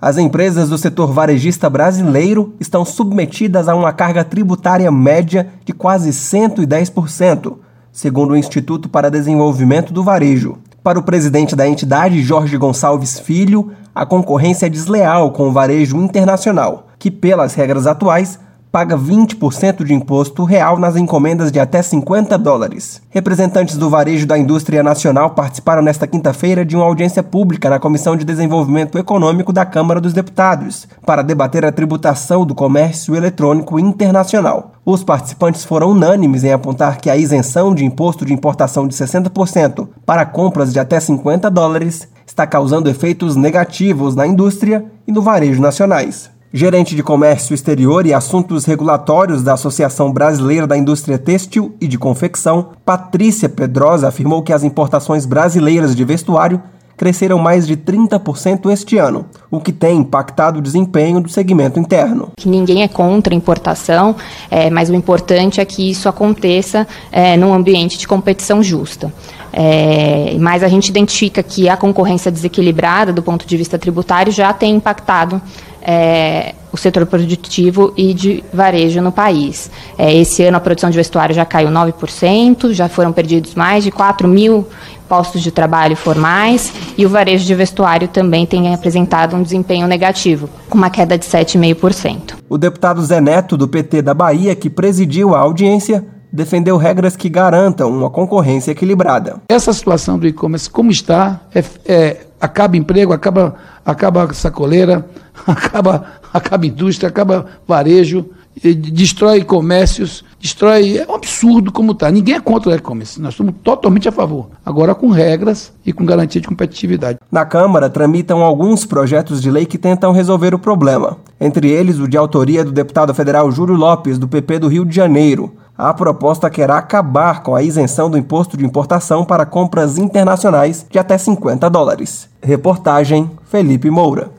As empresas do setor varejista brasileiro estão submetidas a uma carga tributária média de quase 110%, segundo o Instituto para Desenvolvimento do Varejo. Para o presidente da entidade, Jorge Gonçalves Filho, a concorrência é desleal com o varejo internacional, que, pelas regras atuais, paga 20% de imposto real nas encomendas de até 50 dólares. Representantes do varejo da indústria nacional participaram nesta quinta-feira de uma audiência pública na Comissão de Desenvolvimento Econômico da Câmara dos Deputados para debater a tributação do comércio eletrônico internacional. Os participantes foram unânimes em apontar que a isenção de imposto de importação de 60% para compras de até 50 dólares está causando efeitos negativos na indústria e no varejo nacionais. Gerente de Comércio Exterior e Assuntos Regulatórios da Associação Brasileira da Indústria Têxtil e de Confecção, Patrícia Pedrosa afirmou que as importações brasileiras de vestuário cresceram mais de 30% este ano, o que tem impactado o desempenho do segmento interno. Que ninguém é contra a importação, é, mas o importante é que isso aconteça é, num ambiente de competição justa. É, mas a gente identifica que a concorrência desequilibrada do ponto de vista tributário já tem impactado é, o setor produtivo e de varejo no país. É, esse ano a produção de vestuário já caiu 9%, já foram perdidos mais de 4 mil postos de trabalho formais e o varejo de vestuário também tem apresentado um desempenho negativo, com uma queda de 7,5%. O deputado Zé Neto, do PT da Bahia, que presidiu a audiência, defendeu regras que garantam uma concorrência equilibrada. Essa situação do e-commerce, como está, é, é, acaba emprego, acaba, acaba sacoleira, acaba, acaba indústria, acaba varejo, destrói comércios, destrói. É um absurdo como está. Ninguém é contra o e-commerce. Nós somos totalmente a favor. Agora com regras e com garantia de competitividade. Na Câmara tramitam alguns projetos de lei que tentam resolver o problema. Entre eles, o de autoria do deputado federal Júlio Lopes, do PP do Rio de Janeiro. A proposta quer acabar com a isenção do imposto de importação para compras internacionais de até 50 dólares. Reportagem Felipe Moura.